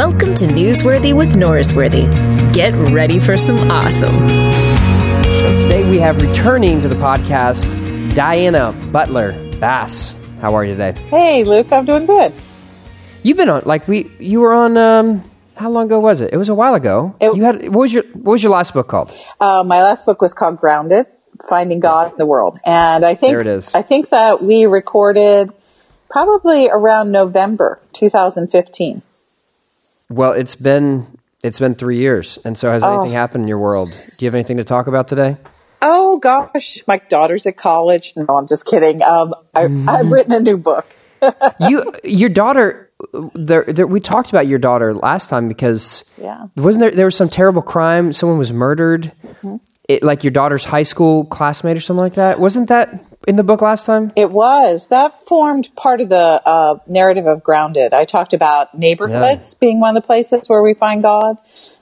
Welcome to Newsworthy with Norsworthy. Get ready for some awesome. So today we have returning to the podcast Diana Butler Bass. How are you today? Hey, Luke, I'm doing good. You've been on like we you were on um how long ago was it? It was a while ago. It- you had what was your what was your last book called? Uh, my last book was called Grounded: Finding God in the World, and I think There it is. I think that we recorded probably around November 2015. Well, it's been it's been three years, and so has anything happened in your world? Do you have anything to talk about today? Oh gosh, my daughter's at college. No, I'm just kidding. Um, I, Mm-hmm. I've written a new book. you your daughter there, there we talked about your daughter last time because Yeah. wasn't there there was some terrible crime someone was murdered it, like your daughter's high school classmate or something like that wasn't that in the book last time It was that formed part of the uh, narrative of Grounded. I talked about neighborhoods being one of the places where we find God,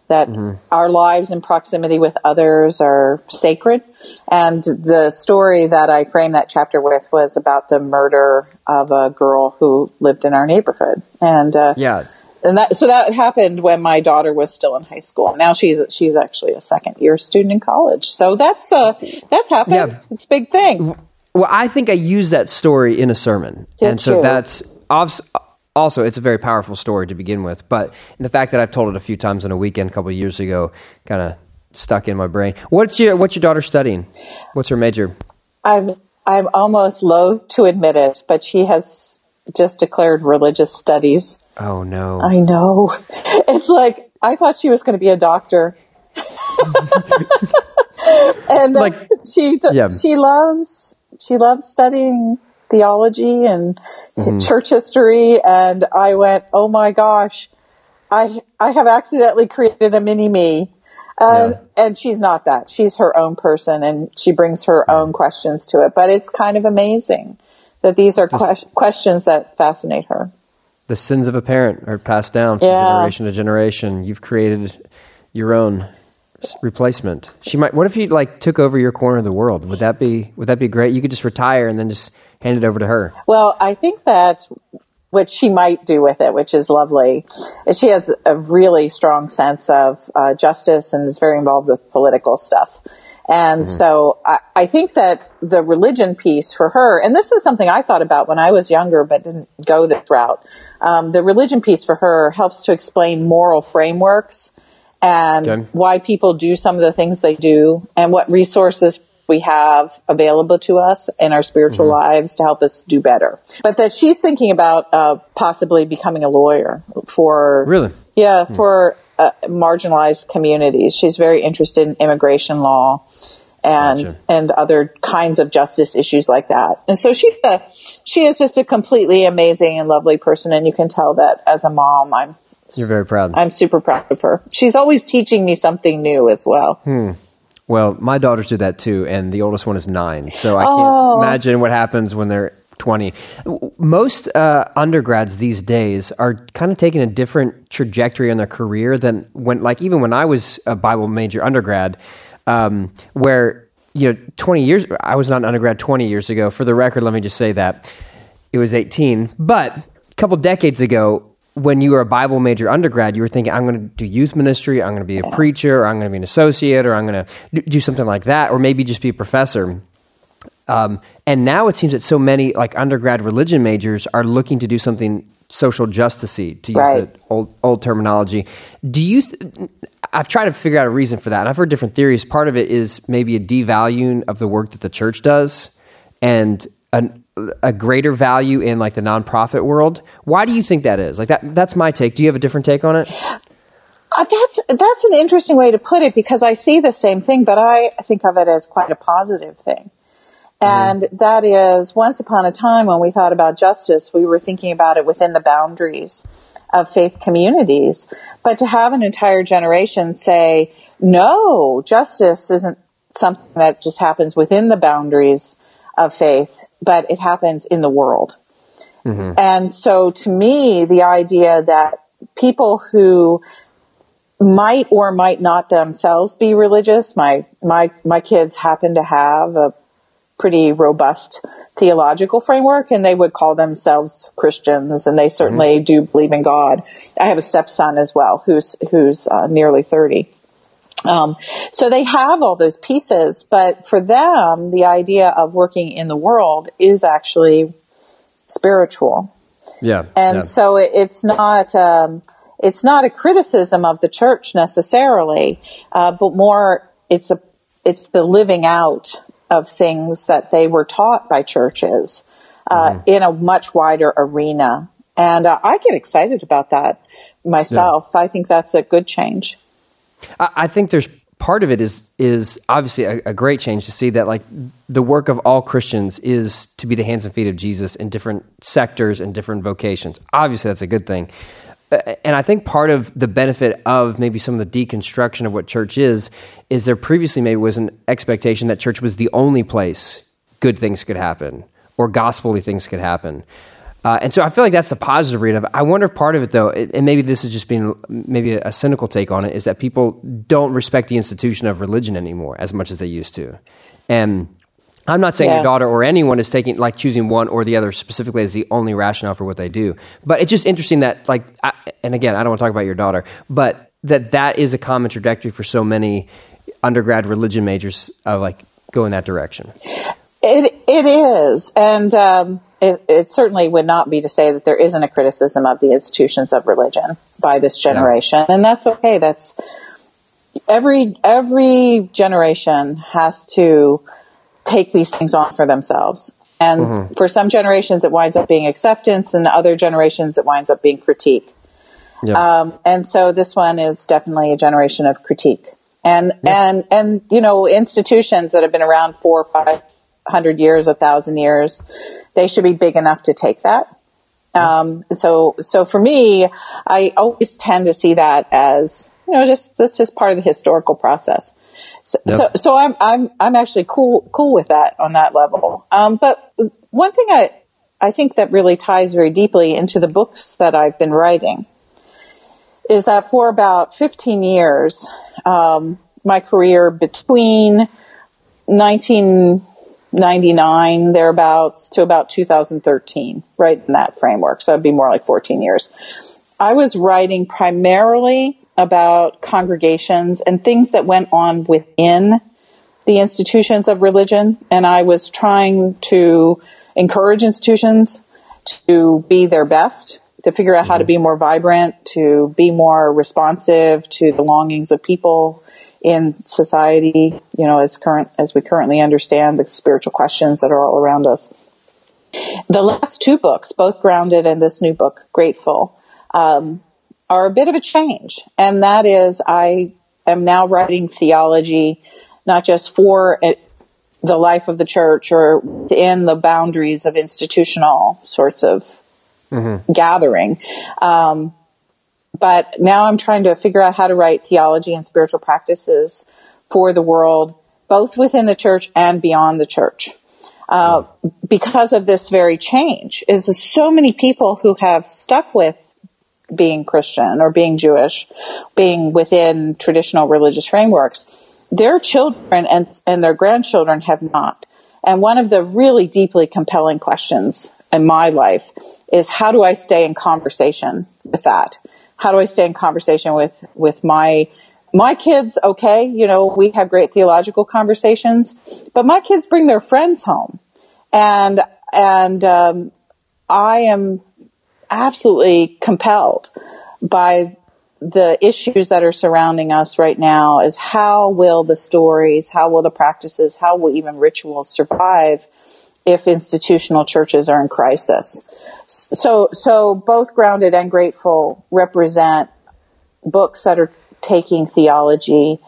that our lives in proximity with others are sacred. And the story that I framed that chapter with was about the murder of a girl who lived in our neighborhood. And uh, yeah and that so that happened when my daughter was still in high school. Now she's she's actually a second year student in college. So that's uh that's happened. Yeah. It's a big thing. Well i think i used that story in a sermon Did and so you? that's also it's a very powerful story to begin with but the fact that i've told it a few times in a weekend a couple of years ago kind of stuck in my brain what's your what's your daughter studying what's her major I'm I'm almost loath to admit it, but she has just declared religious studies. oh no I know. It's like I thought she was going to be a doctor. and Like- she Yeah. she loves she loves studying theology and Mm-hmm. church history and I went, "Oh my gosh. I I have accidentally created a mini me." Uh, Yeah. And she's not that. She's her own person and she brings her own questions to it. But it's kind of amazing that these are ques- questions that fascinate her. the sins of a parent are passed down from Yeah. generation to generation. You've created your own replacement. She might. What if he like took over your corner of the world? Would that be Would that be great? You could just retire and then just hand it over to her. Well, I think that what she might do with it, which is lovely, is she has a really strong sense of uh, justice and is very involved with political stuff. And so I, I think that the religion piece for her, and this is something I thought about when I was younger but didn't go this route. Um, the religion piece for her helps to explain moral frameworks and Okay. why people do some of the things they do and what resources we have available to us in our spiritual lives to help us do better. But that she's thinking about uh, possibly becoming a lawyer for Really? yeah for uh, marginalized communities. She's very interested in immigration law and Gotcha. and other kinds of justice issues like that. And so she uh, she is just a completely amazing and lovely person, and you can tell that as a mom, I'm You're very proud. I'm super proud of her. She's always teaching me something new as well. well, my daughters do that too, and the oldest one is nine. So I can't Oh. imagine what happens when they're. 20. Most uh, undergrads these days are kind of taking a different trajectory in their career than when, like, even when I was a Bible major undergrad, um, where, you know, 20 years, I was not an undergrad 20 years ago. For the record, let me just say that it was 18. But a couple decades ago, when you were a Bible major undergrad, you were thinking, I'm going to do youth ministry, I'm going to be a preacher, or I'm going to be an associate, or I'm going to do something like that, or maybe just be a professor. Um, and now it seems that so many like undergrad religion majors are looking to do something social justicey, to use Right. the old old terminology. Do you? Th- I've tried to figure out a reason for that, and I've heard different theories. Part of it is maybe a devaluing of the work that the church does, and an, a greater value in like the nonprofit world. Why do you think that is? Like that. That's my take. Do you have a different take on it? Uh, that's that's an interesting way to put it because I see the same thing, but I think of it as quite a positive thing. And that is, once upon a time when we thought about justice, we were thinking about it within the boundaries of faith communities. But to have an entire generation say, no, justice isn't something that just happens within the boundaries of faith, but it happens in the world. And so to me, the idea that people who might or might not themselves be religious, my, my, my kids happen to have a pretty robust theological framework and they would call themselves Christians and they certainly mm-hmm. do believe in God. I have a stepson as well who's who's uh, nearly 30. Um, so they have all those pieces, but for them, the idea of working in the world is actually spiritual. Yeah. And yeah. so it, it's not, um, it's not a criticism of the church necessarily, uh, but more it's a, it's the living out of things that they were taught by churches, uh, mm-hmm. in a much wider arena. And uh, I get excited about that myself. Yeah. I think that's a good change. I, think there's part of it is is obviously a, a, great change to see that like the work of all Christians is to be the hands and feet of Jesus in different sectors and different vocations. Obviously, that's a good thing. And I think part of the benefit of maybe some of the deconstruction of what church is is there previously maybe was an expectation that church was the only place good things could happen or gospelly things could happen. Uh, and so I feel like that's the positive read of it. I wonder if part of it, though, and maybe this is just being maybe a cynical take on it, is that people don't respect the institution of religion anymore as much as they used to. And I'm not saying yeah. your daughter or anyone is taking like choosing one or the other specifically as the only rationale for what they do. But it's just interesting that like, I, and again, I don't want to talk about your daughter, but that that is a common trajectory for so many undergrad religion majors of like go in that direction. It it is, and um, it, it, certainly would not be to say that there isn't a criticism of the institutions of religion by this generation, yeah. and that's okay. That's every every generation has to take these things on for themselves. And mm-hmm. for some generations, it winds up being acceptance, and other generations, it winds up being critique. Yeah. Um, and so this one is definitely a generation of critique. And yeah. and and you know institutions that have been around four, or five hundred years, a thousand years, they should be big enough to take that. Um, so, so for me, I always tend to see that as, you know, just, that's just part of the historical process. So, yep. so, so, I'm, I'm, I'm actually cool, cool with that on that level. Um, but one thing I, I think that really ties very deeply into the books that I've been writing is that for about 15 years, um, my career between 19, 99 thereabouts to about 2013, right in that framework. So it'd be more like 14 years. I was writing primarily about congregations and things that went on within the institutions of religion. And I was trying to encourage institutions to be their best, to figure out how to mm-hmm. be more vibrant, to be more responsive to the longings of people in society, you know, as current as we currently understand the spiritual questions that are all around us. The last two books, both grounded in this new book, Grateful, um, are a bit of a change, and that is I am now writing theology, not just for it, the life of the church or within the boundaries of institutional sorts of mm-hmm. gathering. Um, but now I'm trying to figure out how to write theology and spiritual practices for the world, both within the church and beyond the church. Uh, because of this very change is so many people who have stuck with being Christian or being Jewish, being within traditional religious frameworks, their children and, and their grandchildren have not. And one of the really deeply compelling questions in my life is how do I stay in conversation with that? How do I stay in conversation with, with my, my kids, okay, you know, we have great theological conversations, but my kids bring their friends home. And, and, um, I am absolutely compelled by the issues that are surrounding us right now is how will the stories, how will the practices, how will even rituals survive if institutional churches are in crisis? So, so both grounded and grateful represent books that are taking theology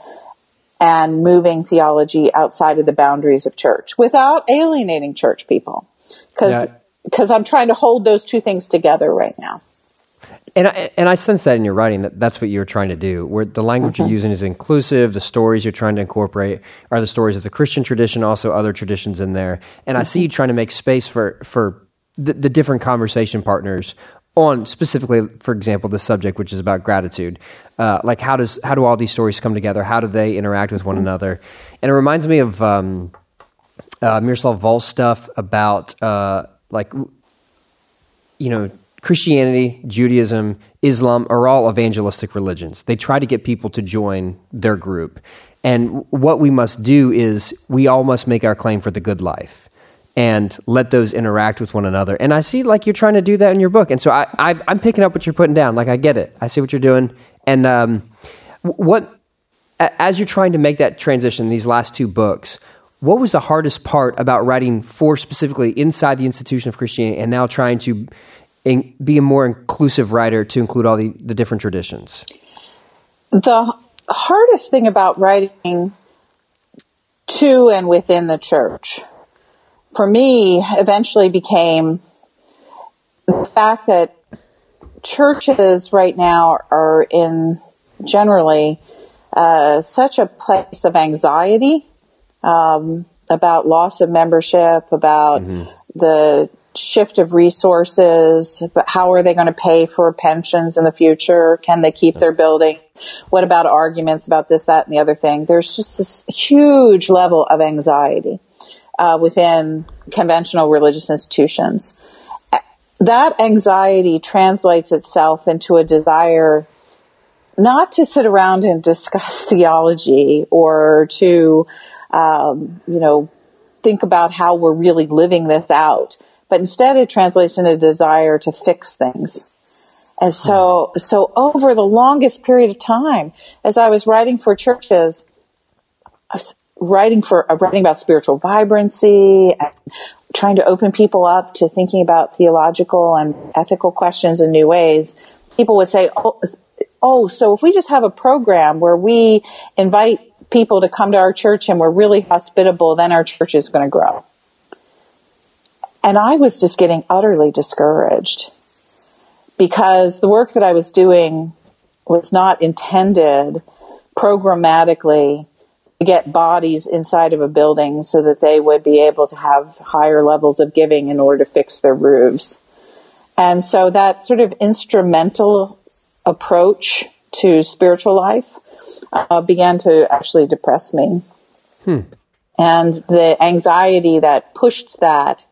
and moving theology outside of the boundaries of church without alienating church people. Cause, because yeah. I'm trying to hold those two things together right now. And I, and I sense that in your writing that that's what you're trying to do. Where the language mm-hmm. you're using is inclusive. The stories you're trying to incorporate are the stories of the Christian tradition, also other traditions in there. And mm-hmm. I see you trying to make space for for the, the different conversation partners on specifically, for example, the subject which is about gratitude. Uh, like how does how do all these stories come together? How do they interact with one another? And it reminds me of um, uh, Miroslav Volf stuff about uh, like you know Christianity, Judaism, Islam are all evangelistic religions. They try to get people to join their group. And what we must do is we all must make our claim for the good life and let those interact with one another. And I see like you're trying to do that in your book. And so I, I, am picking up what you're putting down. Like I get it. I see what you're doing. And um, what, as you're trying to make that transition, these last two books, what was the hardest part about writing for specifically inside the institution of Christianity and now trying to in, be a more inclusive writer to include all the, the different traditions? The hardest thing about writing to and within the church for me eventually became the fact that churches right now are in generally uh, such a place of anxiety um, about loss of membership, about mm-hmm. the shift of resources, but how are they going to pay for pensions in the future? Can they keep their building? What about arguments about this, that, and the other thing? There's just this huge level of anxiety uh, within conventional religious institutions. That anxiety translates itself into a desire not to sit around and discuss theology or to, um, you know, think about how we're really living this out but instead it translates into a desire to fix things. And so, so over the longest period of time, as I was writing for churches, I was writing for, uh, writing about spiritual vibrancy and trying to open people up to thinking about theological and ethical questions in new ways. People would say, oh, oh, so if we just have a program where we invite people to come to our church and we're really hospitable, then our church is going to grow. And I was just getting utterly discouraged because the work that I was doing was not intended programmatically get bodies inside of a building so that they would be able to have higher levels of giving in order to fix their roofs. And so that sort of instrumental approach to spiritual life uh, began to actually depress me. Hmm. And the anxiety that pushed that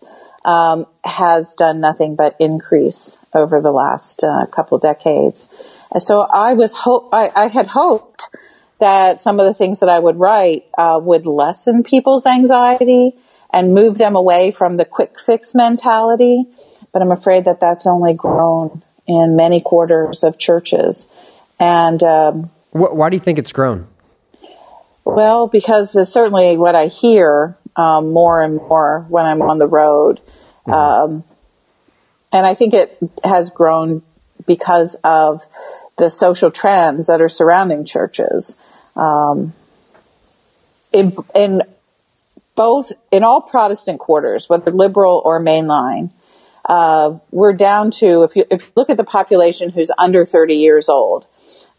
um, has done nothing but increase over the last uh, couple decades. And so I was hope I, I, had hoped that some of the things that I would write uh, would lessen people's anxiety and move them away from the quick fix mentality. But I'm afraid that that's only grown in many quarters of churches. And um, why do you think it's grown? Well, because certainly what I hear um, more and more when I'm on the road Mm-hmm. Um, and I think it has grown because of the social trends that are surrounding churches. Um, in, in both, in all Protestant quarters, whether liberal or mainline, uh, we're down to, if you, if you look at the population who's under 30 years old,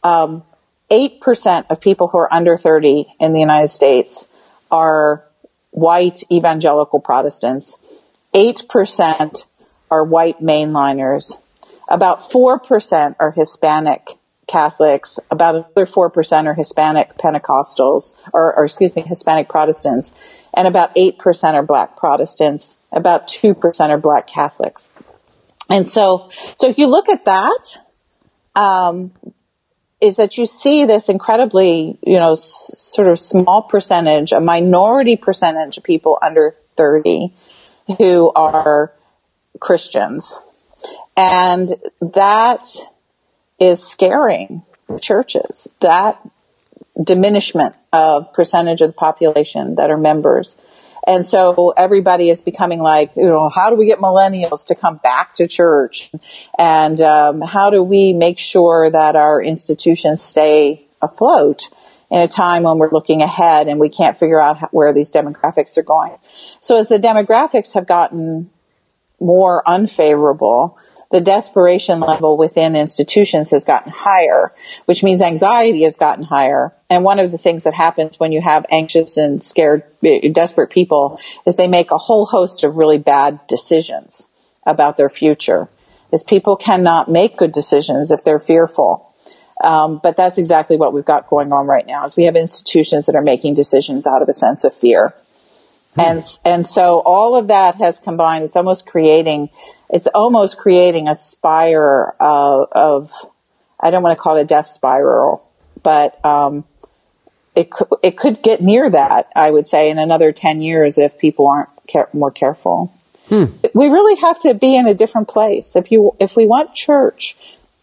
um, 8% of people who are under 30 in the United States are white evangelical Protestants. 8% are white mainliners. About 4% are Hispanic Catholics. About another 4% are Hispanic Pentecostals, or, or excuse me, Hispanic Protestants. And about 8% are black Protestants. About 2% are black Catholics. And so, so if you look at that, um, is that you see this incredibly, you know, s- sort of small percentage, a minority percentage of people under 30 who are Christians. And that is scaring the churches. That diminishment of percentage of the population that are members. And so everybody is becoming like, you know, how do we get millennials to come back to church? And um, how do we make sure that our institutions stay afloat in a time when we're looking ahead and we can't figure out how, where these demographics are going? So as the demographics have gotten more unfavorable, the desperation level within institutions has gotten higher, which means anxiety has gotten higher. And one of the things that happens when you have anxious and scared, desperate people is they make a whole host of really bad decisions about their future. Is people cannot make good decisions if they're fearful. Um, but that's exactly what we've got going on right now. Is we have institutions that are making decisions out of a sense of fear. And, and so all of that has combined. It's almost creating, it's almost creating a spire of, of I don't want to call it a death spiral, but, um, it could, it could get near that, I would say, in another 10 years if people aren't care- more careful. Hmm. We really have to be in a different place. If you, if we want church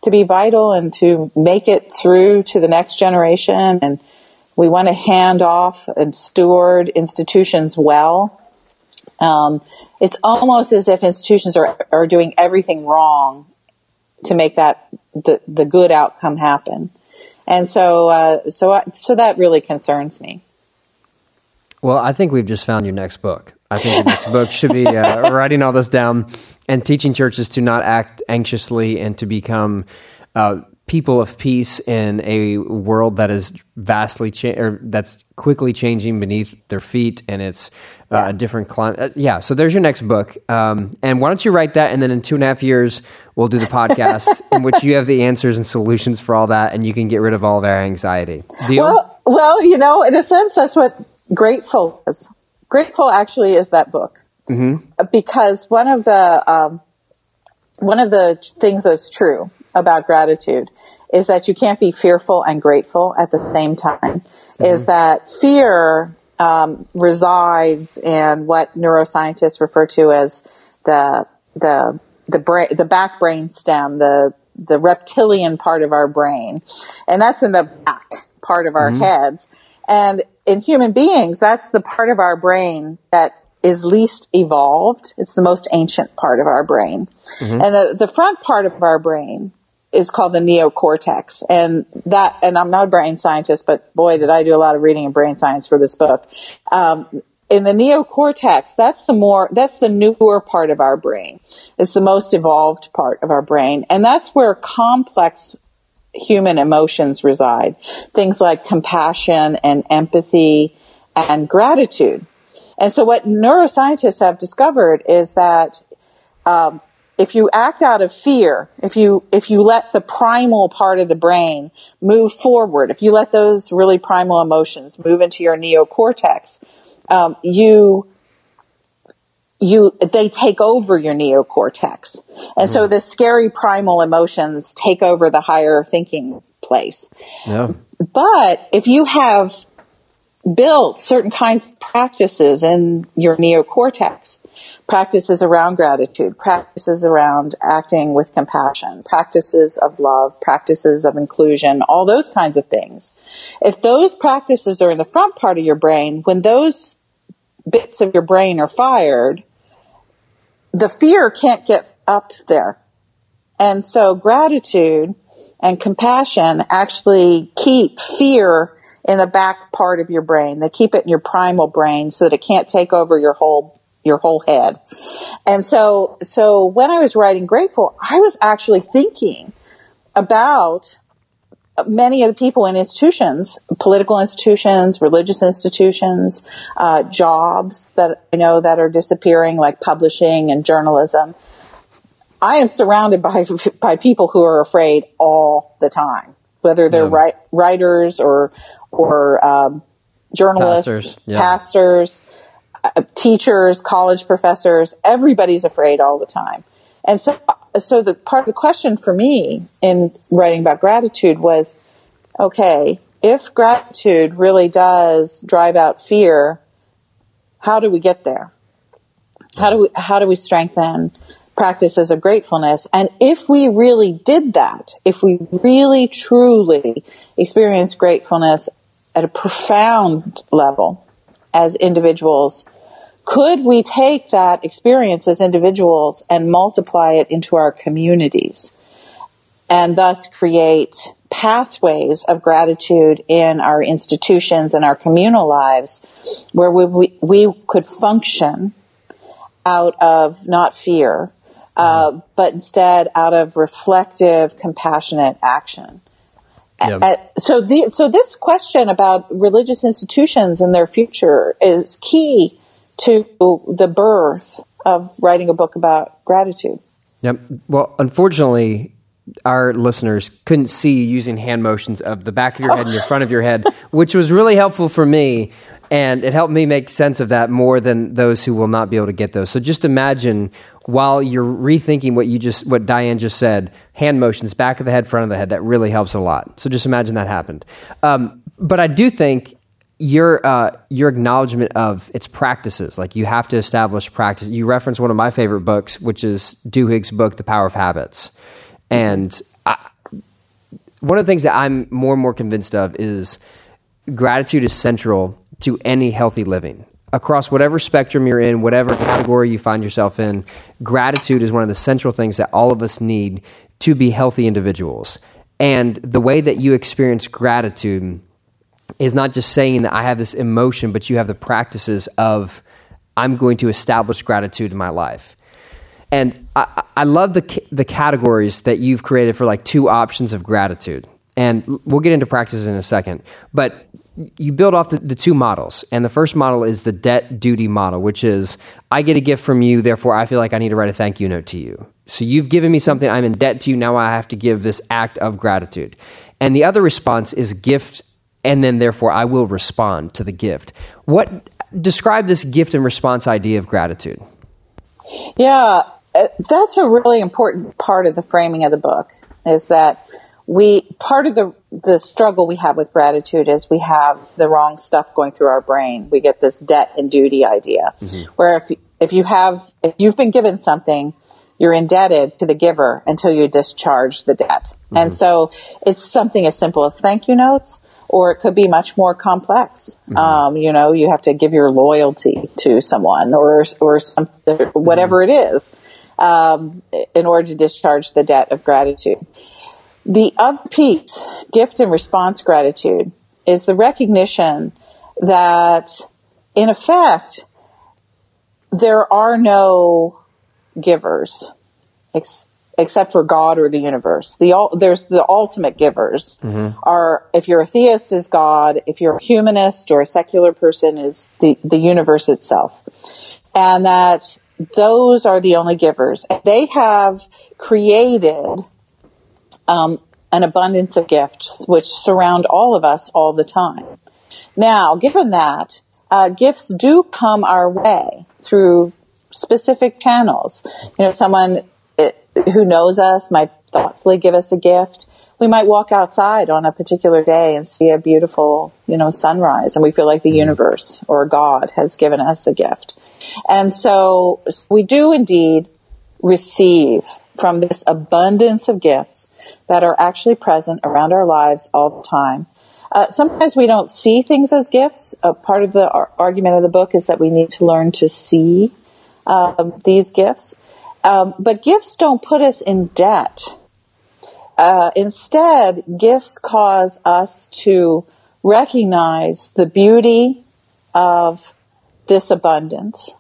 to be vital and to make it through to the next generation and we want to hand off and steward institutions well. Um, it's almost as if institutions are, are doing everything wrong to make that the, the good outcome happen. And so, uh, so, I, so that really concerns me. Well, I think we've just found your next book. I think your next book should be uh, writing all this down and teaching churches to not act anxiously and to become uh, people of peace in a world that is vastly cha- or that's quickly changing beneath their feet and it's uh, a different climate uh, yeah so there's your next book um, and why don't you write that and then in two and a half years we'll do the podcast in which you have the answers and solutions for all that and you can get rid of all of our anxiety Deal? well well you know in a sense that's what grateful is grateful actually is that book mm-hmm. because one of the um, one of the things that's true about gratitude is that you can't be fearful and grateful at the same time. Mm-hmm. Is that fear um, resides in what neuroscientists refer to as the the the brain, the back brain stem, the the reptilian part of our brain, and that's in the back part of our mm-hmm. heads. And in human beings, that's the part of our brain that is least evolved. It's the most ancient part of our brain. Mm-hmm. And the, the front part of our brain is called the neocortex. And that, and I'm not a brain scientist, but boy, did I do a lot of reading in brain science for this book. Um, in the neocortex, that's the more, that's the newer part of our brain. It's the most evolved part of our brain. And that's where complex human emotions reside. Things like compassion and empathy and gratitude. And so what neuroscientists have discovered is that um, if you act out of fear, if you, if you let the primal part of the brain move forward, if you let those really primal emotions move into your neocortex, um, you, you, they take over your neocortex. And mm. so the scary primal emotions take over the higher thinking place. Yeah. But if you have built certain kinds of practices in your neocortex, practices around gratitude, practices around acting with compassion, practices of love, practices of inclusion, all those kinds of things. If those practices are in the front part of your brain, when those bits of your brain are fired, the fear can't get up there. And so gratitude and compassion actually keep fear in the back part of your brain. They keep it in your primal brain so that it can't take over your whole your whole head. And so, so when I was writing Grateful, I was actually thinking about many of the people in institutions, political institutions, religious institutions, uh, jobs that I know that are disappearing, like publishing and journalism. I am surrounded by by people who are afraid all the time, whether they're yeah. writers or or um, journalists, pastors, yeah. pastors Uh, teachers, college professors, everybody's afraid all the time. And so, so the part of the question for me in writing about gratitude was, okay, if gratitude really does drive out fear, how do we get there? How do we, how do we strengthen practices of gratefulness? And if we really did that, if we really truly experienced gratefulness at a profound level as individuals, could we take that experience as individuals and multiply it into our communities and thus create pathways of gratitude in our institutions and our communal lives where we, we, we could function out of not fear, uh, mm-hmm. but instead out of reflective, compassionate action. Yeah. Uh, so, the, so this question about religious institutions and their future is key to the birth of writing a book about gratitude. Yep. Well, unfortunately, our listeners couldn't see using hand motions of the back of your head and the front of your head, which was really helpful for me And it helped me make sense of that more than those who will not be able to get those. So just imagine while you're rethinking what you just what Diane just said, hand motions, back of the head, front of the head, that really helps a lot. So just imagine that happened. Um, but I do think your uh, your acknowledgement of its practices, like you have to establish practice. You reference one of my favorite books, which is Duhigg's book, The Power of Habits, and I, one of the things that I'm more and more convinced of is gratitude is central to any healthy living across whatever spectrum you're in, whatever category you find yourself in. Gratitude is one of the central things that all of us need to be healthy individuals. And the way that you experience gratitude is not just saying that I have this emotion, but you have the practices of I'm going to establish gratitude in my life. And I, I love the, the categories that you've created for like two options of gratitude. And we'll get into practices in a second. But you build off the, the, two models. And the first model is the debt duty model, which is I get a gift from you, therefore I feel like I need to write a thank you note to you. So you've given me something, I'm in debt to you, now I have to give this act of gratitude. And the other response is gift, and then therefore I will respond to the gift. What describe this gift and response idea of gratitude? Yeah, uh, that's a really important part of the framing of the book is that we part of the the struggle we have with gratitude is we have the wrong stuff going through our brain. We get this debt and duty idea, mm-hmm. where if if you have if you've been given something, you're indebted to the giver until you discharge the debt. Mm-hmm. And so it's something as simple as thank you notes, or it could be much more complex. Mm-hmm. Um, you know, you have to give your loyalty to someone, or or something, whatever mm-hmm. it is, um, in order to discharge the debt of gratitude. The other piece, gift and response gratitude, is the recognition that, in effect, there are no givers ex- except for God or the universe. The there's the ultimate givers mm-hmm. are if you're a theist is God, if you're a humanist or a secular person is the the universe itself, and that those are the only givers. And they have created um, an abundance of gifts which surround all of us all the time. Now, given that, uh, gifts do come our way through specific channels. You know, someone who knows us might thoughtfully give us a gift. We might walk outside on a particular day and see a beautiful, you know, sunrise and we feel like the mm-hmm. universe or God has given us a gift. And so we do indeed receive from this abundance of gifts that are actually present around our lives all the time. Uh, sometimes we don't see things as gifts. Uh, part of the ar- argument of the book is that we need to learn to see um, these gifts. Um, but gifts don't put us in debt. Uh, instead, gifts cause us to recognize the beauty of this abundance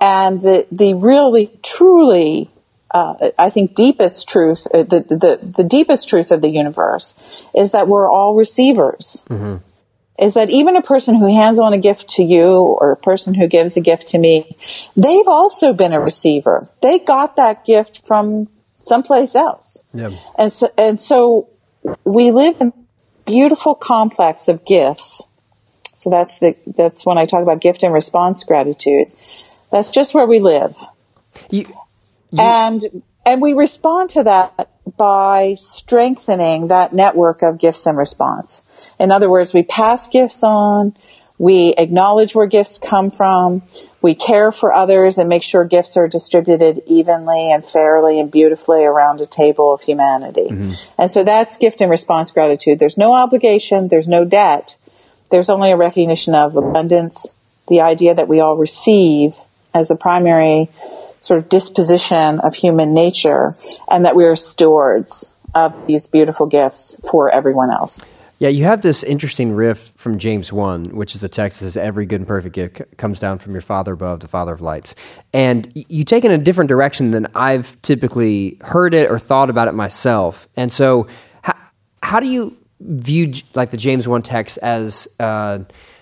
and the, the really, truly uh, I think deepest truth, uh, the, the, the deepest truth of the universe is that we're all receivers. Mm-hmm. Is that even a person who hands on a gift to you or a person who gives a gift to me, they've also been a receiver. They got that gift from someplace else. Yeah. And so, and so we live in a beautiful complex of gifts. So that's the, that's when I talk about gift and response gratitude. That's just where we live. You, you- and and we respond to that by strengthening that network of gifts and response. In other words, we pass gifts on, we acknowledge where gifts come from, we care for others and make sure gifts are distributed evenly and fairly and beautifully around a table of humanity. Mm-hmm. And so that's gift and response gratitude. There's no obligation, there's no debt. There's only a recognition of abundance, the idea that we all receive as a primary sort of disposition of human nature and that we are stewards of these beautiful gifts for everyone else. Yeah, you have this interesting riff from James 1, which is the text that says, Every good and perfect gift comes down from your Father above, the Father of lights. And you take it in a different direction than I've typically heard it or thought about it myself. And so, how, how do you view like the James 1 text as uh,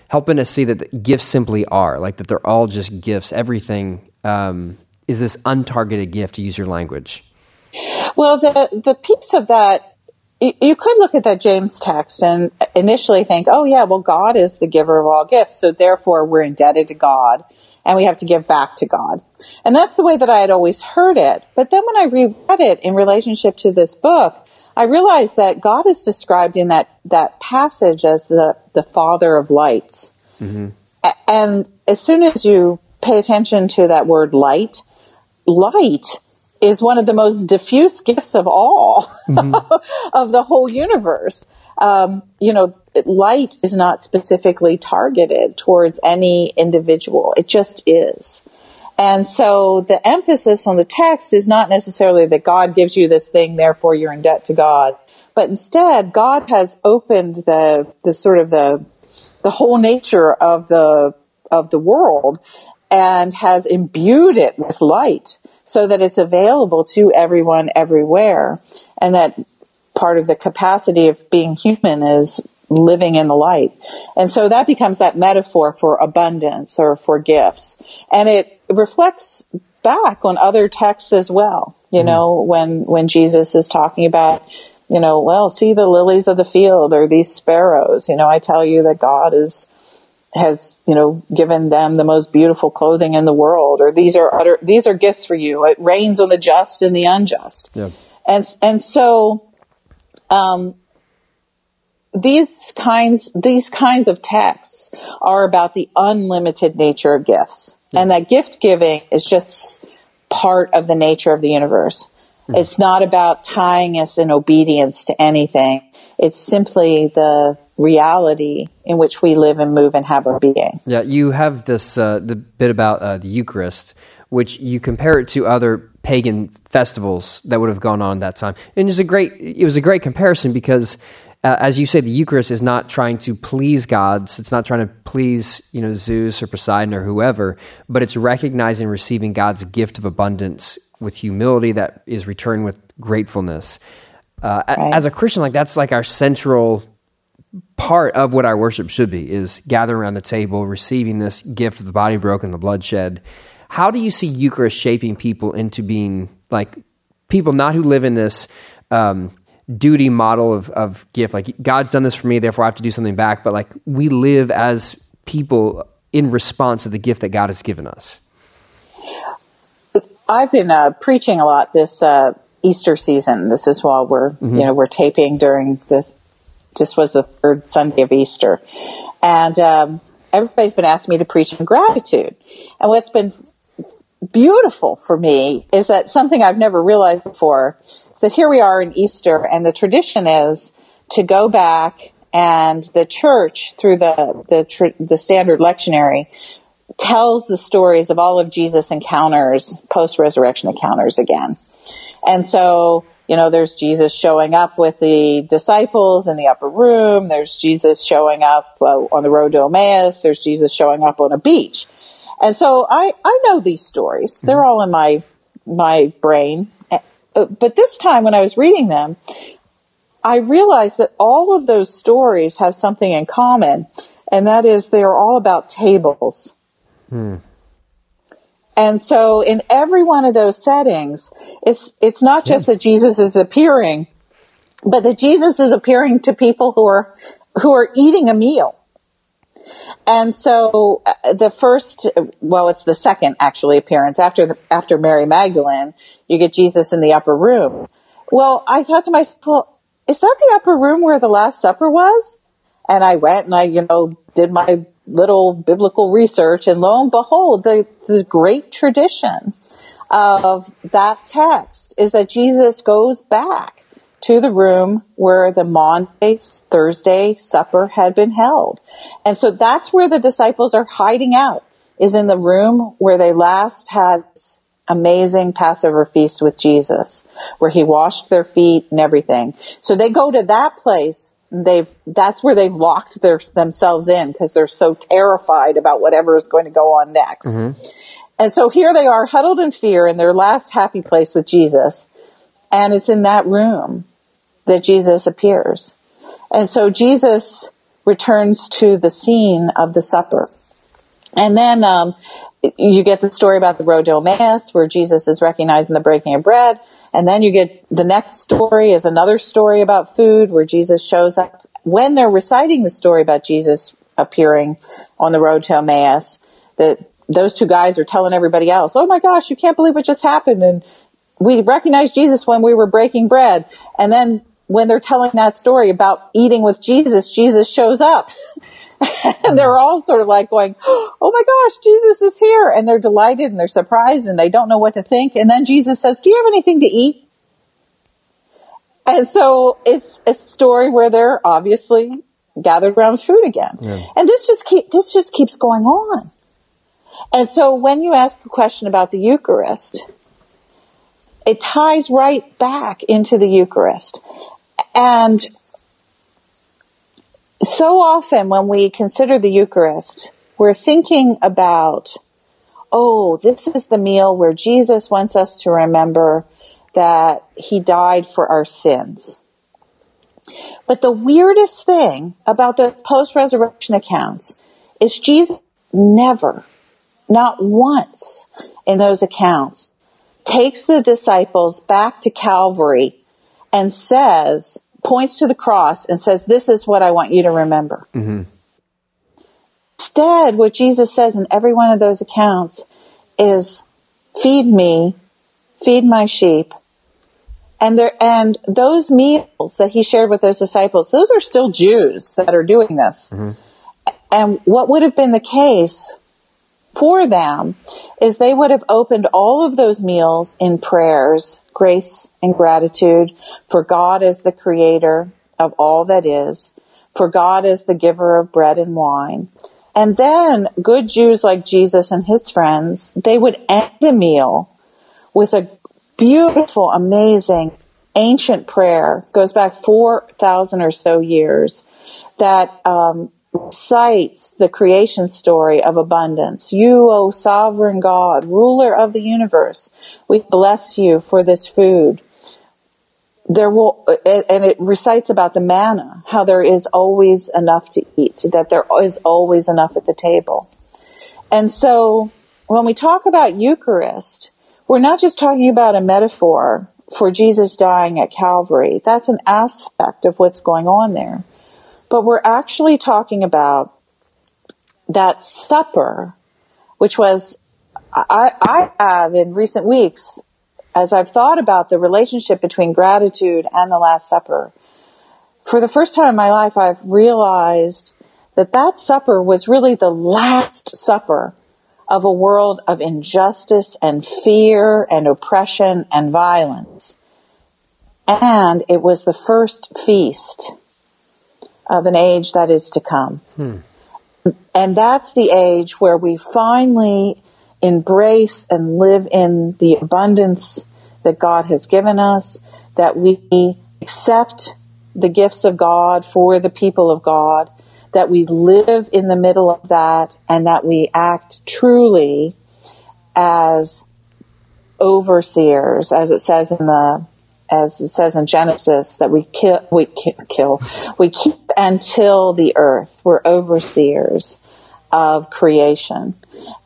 helping us see that gifts simply are, like that they're all just gifts, everything um, is this untargeted gift, to use your language? Well, the, the piece of that you could look at that James text and initially think, oh, yeah, well, God is the giver of all gifts. So therefore, we're indebted to God and we have to give back to God. And that's the way that I had always heard it. But then when I reread it in relationship to this book, I realized that God is described in that, that passage as the, the father of lights. Mm-hmm. And as soon as you pay attention to that word light, light is one of the most diffuse gifts of all mm-hmm. of the whole universe. Um, you know, light is not specifically targeted towards any individual. It just is. And so the emphasis on the text is not necessarily that God gives you this thing, therefore you're in debt to God. But instead, God has opened the, the sort of the, the whole nature of the, of the world and has imbued it with light so that it's available to everyone everywhere. And that part of the capacity of being human is living in the light. And so that becomes that metaphor for abundance or for gifts. And it reflects back on other texts as well. You mm-hmm. know, when, when Jesus is talking about, you know, well, see the lilies of the field or these sparrows. You know, I tell you that God is has you know given them the most beautiful clothing in the world or these are utter these are gifts for you it rains on the just and the unjust yeah. and and so um, these kinds these kinds of texts are about the unlimited nature of gifts yeah. and that gift giving is just part of the nature of the universe mm. it's not about tying us in obedience to anything it's simply the reality in which we live and move and have our being. Yeah, you have this uh, the bit about uh, the Eucharist, which you compare it to other pagan festivals that would have gone on that time, and it's a great it was a great comparison because. Uh, as you say, the Eucharist is not trying to please gods. It's not trying to please, you know, Zeus or Poseidon or whoever, but it's recognizing receiving God's gift of abundance with humility that is returned with gratefulness. Uh, right. As a Christian, like that's like our central part of what our worship should be is gathering around the table, receiving this gift of the body broken, the bloodshed. How do you see Eucharist shaping people into being like people not who live in this um, duty model of, of gift, like God's done this for me, therefore I have to do something back, but like we live as people in response to the gift that God has given us? I've been uh, preaching a lot this uh, Easter season. This is while we're, mm-hmm. you know, we're taping during the just was the third Sunday of Easter. And um, everybody's been asking me to preach on gratitude. And what's been beautiful for me is that something I've never realized before is that here we are in Easter, and the tradition is to go back and the church through the the, tr- the standard lectionary tells the stories of all of Jesus' encounters, post resurrection encounters again. And so you know, there's Jesus showing up with the disciples in the upper room. There's Jesus showing up uh, on the road to Emmaus. There's Jesus showing up on a beach. And so I, I know these stories. They're all in my, my brain. Uh, but this time when I was reading them, I realized that all of those stories have something in common, and that is they are all about tables. Hmm. And so in every one of those settings, it's, it's not just that Jesus is appearing, but that Jesus is appearing to people who are, who are eating a meal. And so uh, the first, well, it's the second actually appearance after the, after Mary Magdalene, you get Jesus in the upper room. Well, I thought to myself, well, is that the upper room where the Last Supper was? And I went and I, you know, did my little biblical research, and lo and behold, the, the great tradition of that text is that Jesus goes back to the room where the Maundy, Thursday supper had been held. And so that's where the disciples are hiding out, is in the room where they last had amazing Passover feast with Jesus, where he washed their feet and everything. So they go to that place they've that's where they've locked their themselves in because they're so terrified about whatever is going to go on next. Mm-hmm. And so here they are huddled in fear in their last happy place with Jesus. And it's in that room that Jesus appears. And so Jesus returns to the scene of the supper. And then um, you get the story about the road to Emmaus, where Jesus is recognizing the breaking of bread. And then you get the next story is another story about food where Jesus shows up when they're reciting the story about Jesus appearing on the road to Emmaus. That those two guys are telling everybody else, "Oh my gosh, you can't believe what just happened!" And we recognized Jesus when we were breaking bread. And then when they're telling that story about eating with Jesus, Jesus shows up. and they're mm. all sort of like going, Oh my gosh, Jesus is here. And they're delighted and they're surprised and they don't know what to think. And then Jesus says, Do you have anything to eat? And so it's a story where they're obviously gathered around food again. Yeah. And this just keep, this just keeps going on. And so when you ask a question about the Eucharist, it ties right back into the Eucharist. And so often when we consider the Eucharist, we're thinking about, oh, this is the meal where Jesus wants us to remember that he died for our sins. But the weirdest thing about the post resurrection accounts is Jesus never, not once in those accounts, takes the disciples back to Calvary and says, points to the cross and says, This is what I want you to remember. Mm-hmm. Instead, what Jesus says in every one of those accounts is, Feed me, feed my sheep. And there, and those meals that he shared with those disciples, those are still Jews that are doing this. Mm-hmm. And what would have been the case for them is they would have opened all of those meals in prayers, grace and gratitude for God as the creator of all that is, for God as the giver of bread and wine. And then good Jews like Jesus and his friends, they would end a meal with a beautiful, amazing, ancient prayer, goes back 4,000 or so years, that um, cites the creation story of abundance. You, O sovereign God, ruler of the universe, we bless you for this food. There will, and it recites about the manna, how there is always enough to eat, that there is always enough at the table. And so when we talk about Eucharist, we're not just talking about a metaphor for Jesus dying at Calvary. That's an aspect of what's going on there. But we're actually talking about that supper, which was, I, I have in recent weeks, as I've thought about the relationship between gratitude and the Last Supper, for the first time in my life, I've realized that that supper was really the last supper of a world of injustice and fear and oppression and violence. And it was the first feast of an age that is to come. Hmm. And that's the age where we finally embrace and live in the abundance that God has given us, that we accept the gifts of God for the people of God, that we live in the middle of that, and that we act truly as overseers, as it says in the as it says in Genesis, that we kill, we kill, we keep until the earth. We're overseers of creation.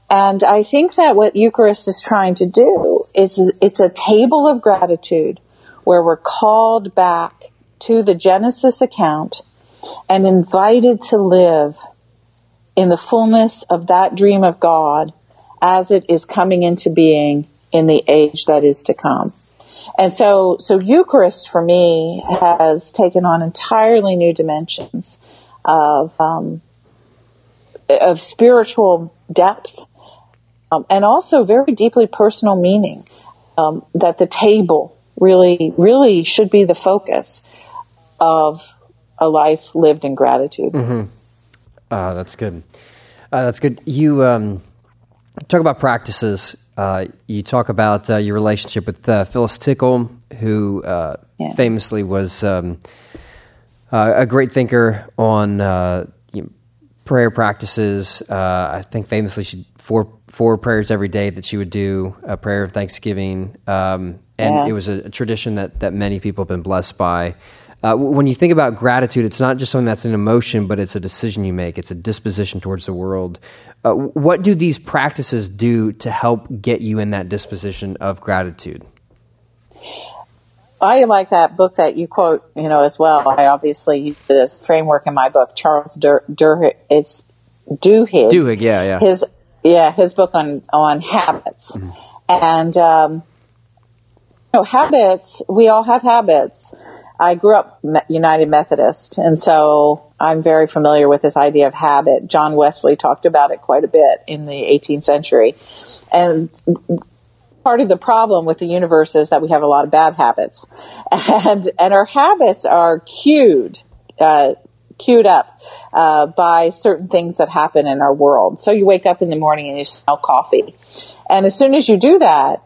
And I think that what Eucharist is trying to do is it's a table of gratitude where we're called back to the Genesis account and invited to live in the fullness of that dream of God as it is coming into being in the age that is to come. And so, so Eucharist for me has taken on entirely new dimensions of, um, of spiritual depth, um, and also very deeply personal meaning. Um, that the table really, really should be the focus of a life lived in gratitude. Mm-hmm. Uh, that's good. Uh, that's good. You um, talk about practices uh, you talk about uh, your relationship with uh, Phyllis Tickle, who uh, yeah. famously was um, uh, a great thinker on you know, prayer practices. I think famously she four four prayers every day that she would do a prayer of Thanksgiving, um, and yeah. it was a, a, tradition that that many people have been blessed by. Uh, when you think about gratitude, it's not just something that's an emotion, but it's a decision you make. It's a disposition towards the world. Uh, what do these practices do to help get you in that disposition of gratitude? I like that book that you quote, you know, as well. I obviously use it as framework in my book. Charles Dur, Dur it's Duhigg. Duhigg, yeah, yeah. His yeah, his book on on habits, mm-hmm. and um, you know, habits. We all have habits. I grew up United Methodist, and so I'm very familiar with this idea of habit. John Wesley talked about it quite a bit in the 18th century, and part of the problem with the universe is that we have a lot of bad habits, and and our habits are cued, uh, queued up uh, by certain things that happen in our world. So you wake up in the morning and you smell coffee, and as soon as you do that,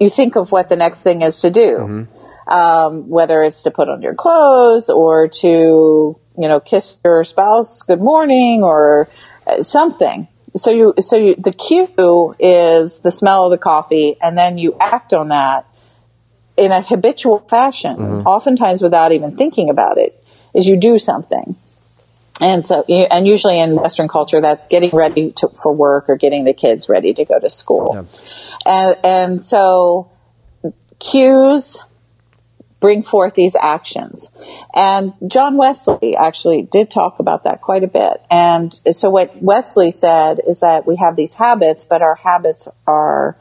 you think of what the next thing is to do. Mm-hmm. Um, whether it's to put on your clothes or to, you know, kiss your spouse good morning or uh, something so you so you, the cue is the smell of the coffee and then you act on that in a habitual fashion mm-hmm. oftentimes without even thinking about it is you do something and so and usually in western culture that's getting ready to, for work or getting the kids ready to go to school yeah. and and so cues bring forth these actions. And John Wesley actually did talk about that quite a bit. And so what Wesley said is that we have these habits, but our habits are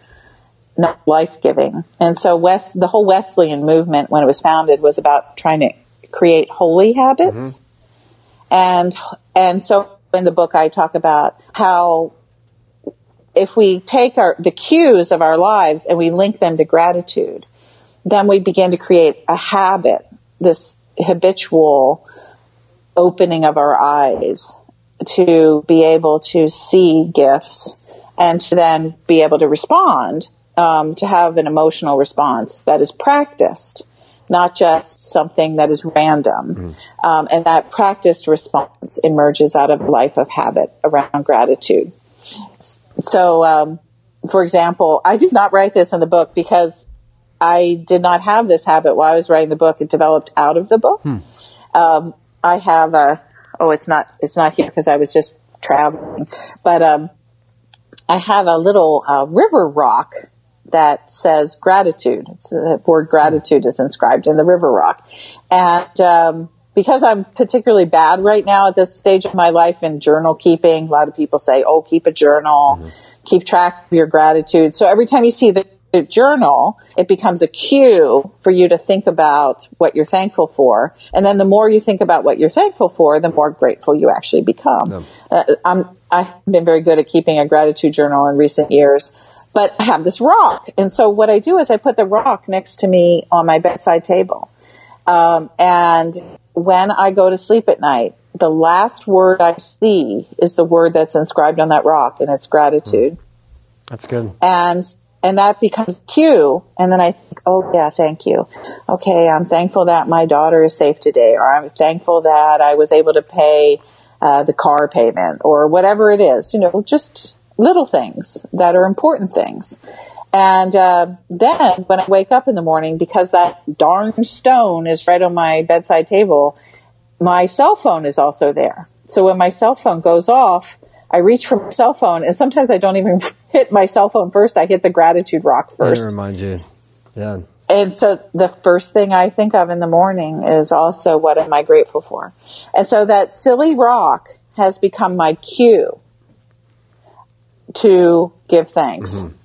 not life giving. And so West, the whole Wesleyan movement, when it was founded, was about trying to create holy habits. Mm-hmm. And, and so in the book, I talk about how if we take our, the cues of our lives and we link them to gratitude, then we begin to create a habit, this habitual opening of our eyes to be able to see gifts and to then be able to respond, um, to have an emotional response that is practiced, not just something that is random. Mm. Um, and that practiced response emerges out of a life of habit around gratitude. So, um, for example, I did not write this in the book because I did not have this habit while I was writing the book. It developed out of the book. Hmm. Um, I have a, oh, it's not, it's not here because I was just traveling, but, um, I have a little uh, river rock that says gratitude. It's, the word gratitude is inscribed in the river rock. And, um, because I'm particularly bad right now at this stage of my life in journal keeping, a lot of people say, oh, keep a journal, mm-hmm. keep track of your gratitude. So every time you see the journal, it becomes a cue for you to think about what you're thankful for. And then the more you think about what you're thankful for, the more grateful you actually become. Yeah. Uh, I'm, I've been very good at keeping a gratitude journal in recent years, but I have this rock. And so what I do is I put the rock next to me on my bedside table. Um, and when I go to sleep at night, the last word I see is the word that's inscribed on that rock, and it's gratitude. That's good. And and that becomes cue. And then I think, oh yeah, thank you. Okay, I'm thankful that my daughter is safe today, or I'm thankful that I was able to pay uh, the car payment, or whatever it is. You know, just little things that are important things. And uh, then when I wake up in the morning, because that darn stone is right on my bedside table, my cell phone is also there. So when my cell phone goes off, I reach for my cell phone, and sometimes I don't even hit my cell phone first. I hit the gratitude rock first. That reminds you, yeah. And so the first thing I think of in the morning is also what am I grateful for? And so that silly rock has become my cue to give thanks. Mm-hmm.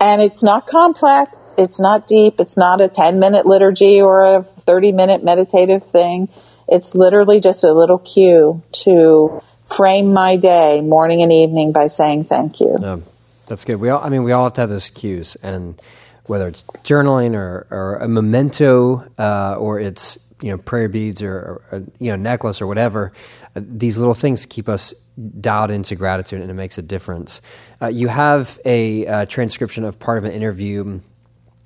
And it's not complex. It's not deep. It's not a 10 minute liturgy or a 30 minute meditative thing. It's literally just a little cue to frame my day morning and evening by saying thank you. Yeah, that's good. We all, I mean, we all have to have those cues, and whether it's journaling or, or a memento, uh, or it's you know prayer beads or, or you know necklace or whatever, uh, these little things keep us dialed into gratitude, and it makes a difference. Uh, you have a uh, transcription of part of an interview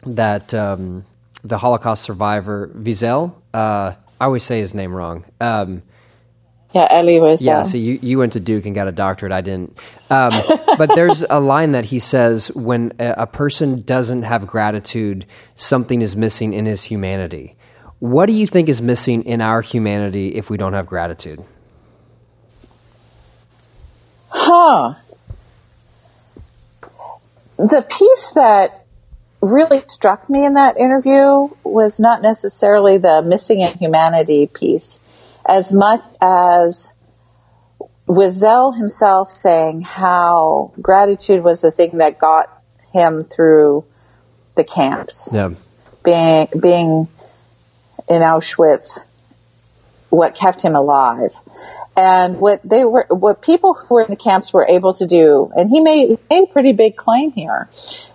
that um, the Holocaust survivor Wiesel. Uh, I always say his name wrong. Um, yeah, Elie was. Yeah, uh, so you, you went to Duke and got a doctorate. I didn't. Um, but there's a line that he says when a, a, person doesn't have gratitude, something is missing in his humanity. What do you think is missing in our humanity if we don't have gratitude? Huh. The piece that really struck me in that interview was not necessarily the missing in humanity piece as much as Wiesel himself saying how gratitude was the thing that got him through the camps. Yeah. Being being in Auschwitz, what kept him alive. And what they were, what people who were in the camps were able to do, and he made, made a pretty big claim here,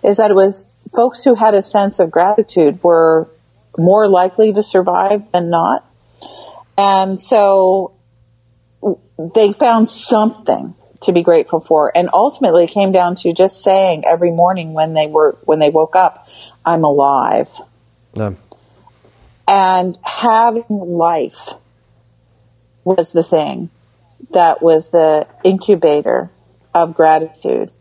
is that it was folks who had a sense of gratitude were more likely to survive than not. And so they found something to be grateful for. And ultimately it came down to just saying every morning when they were, when they woke up, I'm alive. No. And having life was the thing that was the incubator of gratitude.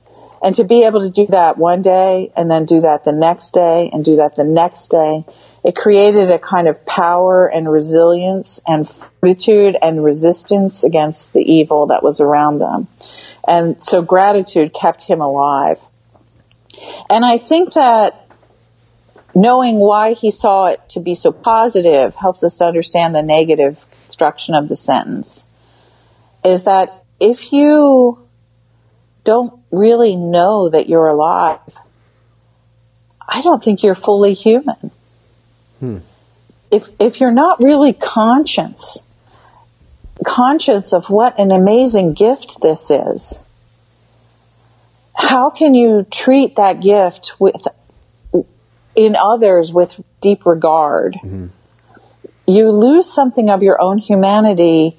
And to be able to do that one day and then do that the next day and do that the next day, it created a kind of power and resilience and fortitude and resistance against the evil that was around them. And so gratitude kept him alive. And I think that knowing why he saw it to be so positive helps us understand the negative construction of the sentence. Is that if you don't really know that you're alive, I don't think you're fully human. Hmm. If if you're not really conscious, conscious of what an amazing gift this is, how can you treat that gift with in others with deep regard? Mm-hmm. You lose something of your own humanity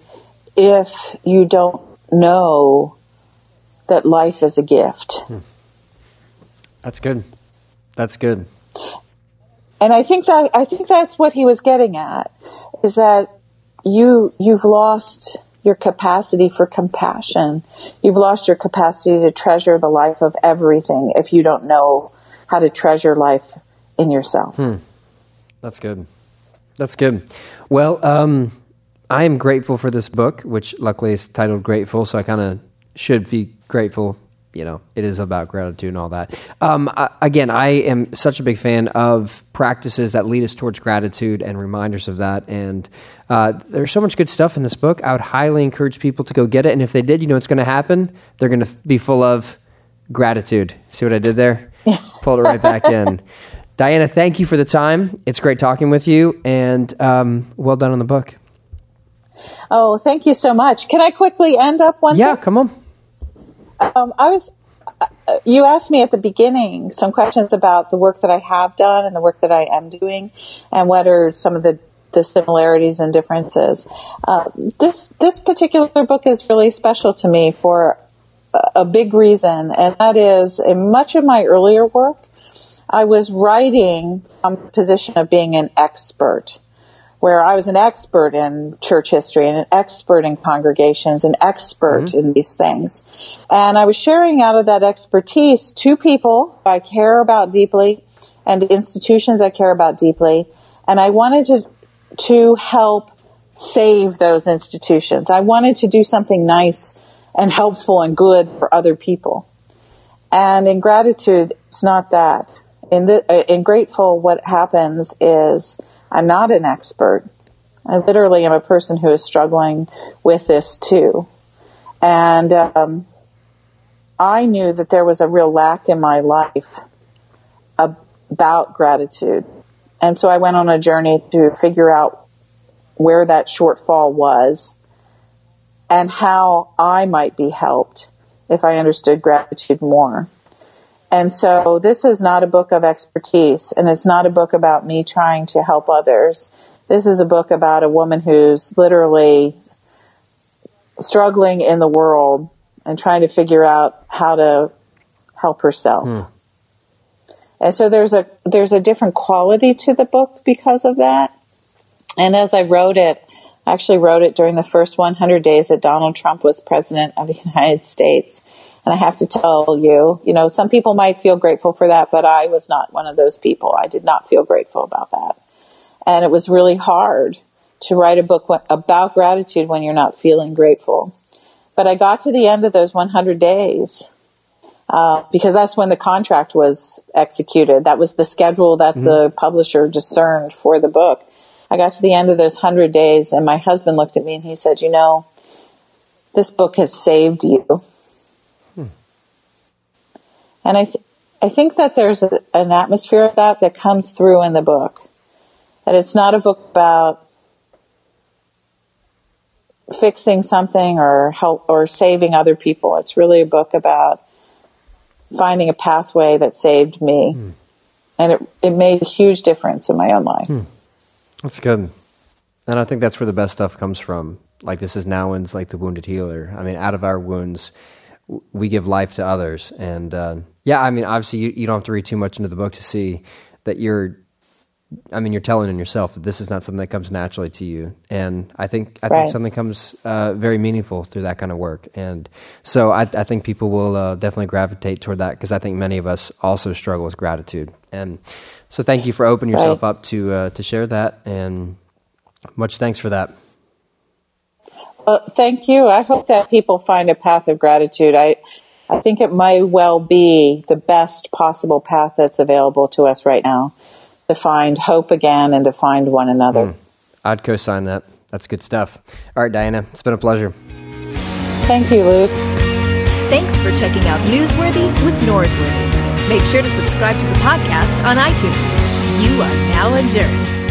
if you don't know that life is a gift. Hmm. That's good. That's good. And I think that I think that's what he was getting at is that you you've lost your capacity for compassion. You've lost your capacity to treasure the life of everything if you don't know how to treasure life in yourself. Hmm. That's good. That's good. Well, um, I am grateful for this book, which luckily is titled Grateful, so I kind of should be grateful. You know, it is about gratitude and all that. Um, I, again, I am such a big fan of practices that lead us towards gratitude and reminders of that. And uh, there's so much good stuff in this book. I would highly encourage people to go get it. And if they did, you know what's going to happen? They're going to be full of gratitude. See what I did there? Pulled it right back in. Diana, thank you for the time. It's great talking with you, and um, well done on the book. Oh, thank you so much. Can I quickly end up one? Yeah, thing? come on. Um, I was. Uh, you asked me at the beginning some questions about the work that I have done and the work that I am doing, and what are some of the the similarities and differences. Uh, this this particular book is really special to me for a, a big reason, and that is in much of my earlier work, I was writing from the position of being an expert where I was an expert in church history and an expert in congregations, an expert mm-hmm. in these things. And I was sharing out of that expertise to people I care about deeply and institutions I care about deeply. And I wanted to, to help save those institutions. I wanted to do something nice and helpful and good for other people. And in gratitude, it's not that. In, the, in grateful, what happens is I'm not an expert. I literally am a person who is struggling with this too. And um, I knew that there was a real lack in my life about gratitude. And so I went on a journey to figure out where that shortfall was and how I might be helped if I understood gratitude more. And so this is not a book of expertise and it's not a book about me trying to help others. This is a book about a woman who's literally struggling in the world and trying to figure out how to help herself. Hmm. And so there's a there's a different quality to the book because of that. And as I wrote it, I actually wrote it during the first 100 days that Donald Trump was president of the United States. And I have to tell you, you know, some people might feel grateful for that, but I was not one of those people. I did not feel grateful about that. And it was really hard to write a book about gratitude when you're not feeling grateful. But I got to the end of those 100 days uh, because that's when the contract was executed. That was the schedule that mm-hmm. the publisher discerned for the book. I got to the end of those hundred days, and my husband looked at me and he said, "You know, this book has saved you." And I, th- I think that there's a, an atmosphere of that that comes through in the book. That it's not a book about fixing something or help or saving other people. It's really a book about finding a pathway that saved me. Hmm. And it, it made a huge difference in my own life. Hmm. That's good. And I think that's where the best stuff comes from. Like this is Nouwen's like the wounded healer. I mean, out of our wounds, we give life to others. And uh, yeah, I mean, obviously you, you don't have to read too much into the book to see that you're I mean, you're telling in yourself that this is not something that comes naturally to you, and I think I right. think something comes uh, very meaningful through that kind of work, and so I, I think people will uh, definitely gravitate toward that because I think many of us also struggle with gratitude, and so thank you for opening yourself right. up to uh, to share that, and much thanks for that. Well, thank you. I hope that people find a path of gratitude. I I think it might well be the best possible path that's available to us right now to find hope again and to find one another. Mm. I'd co sign that. That's good stuff. All right, Diana, it's been a pleasure. Thank you, Luke. Thanks for checking out Newsworthy with Norsworthy. Make sure to subscribe to the podcast on iTunes. You are now adjourned.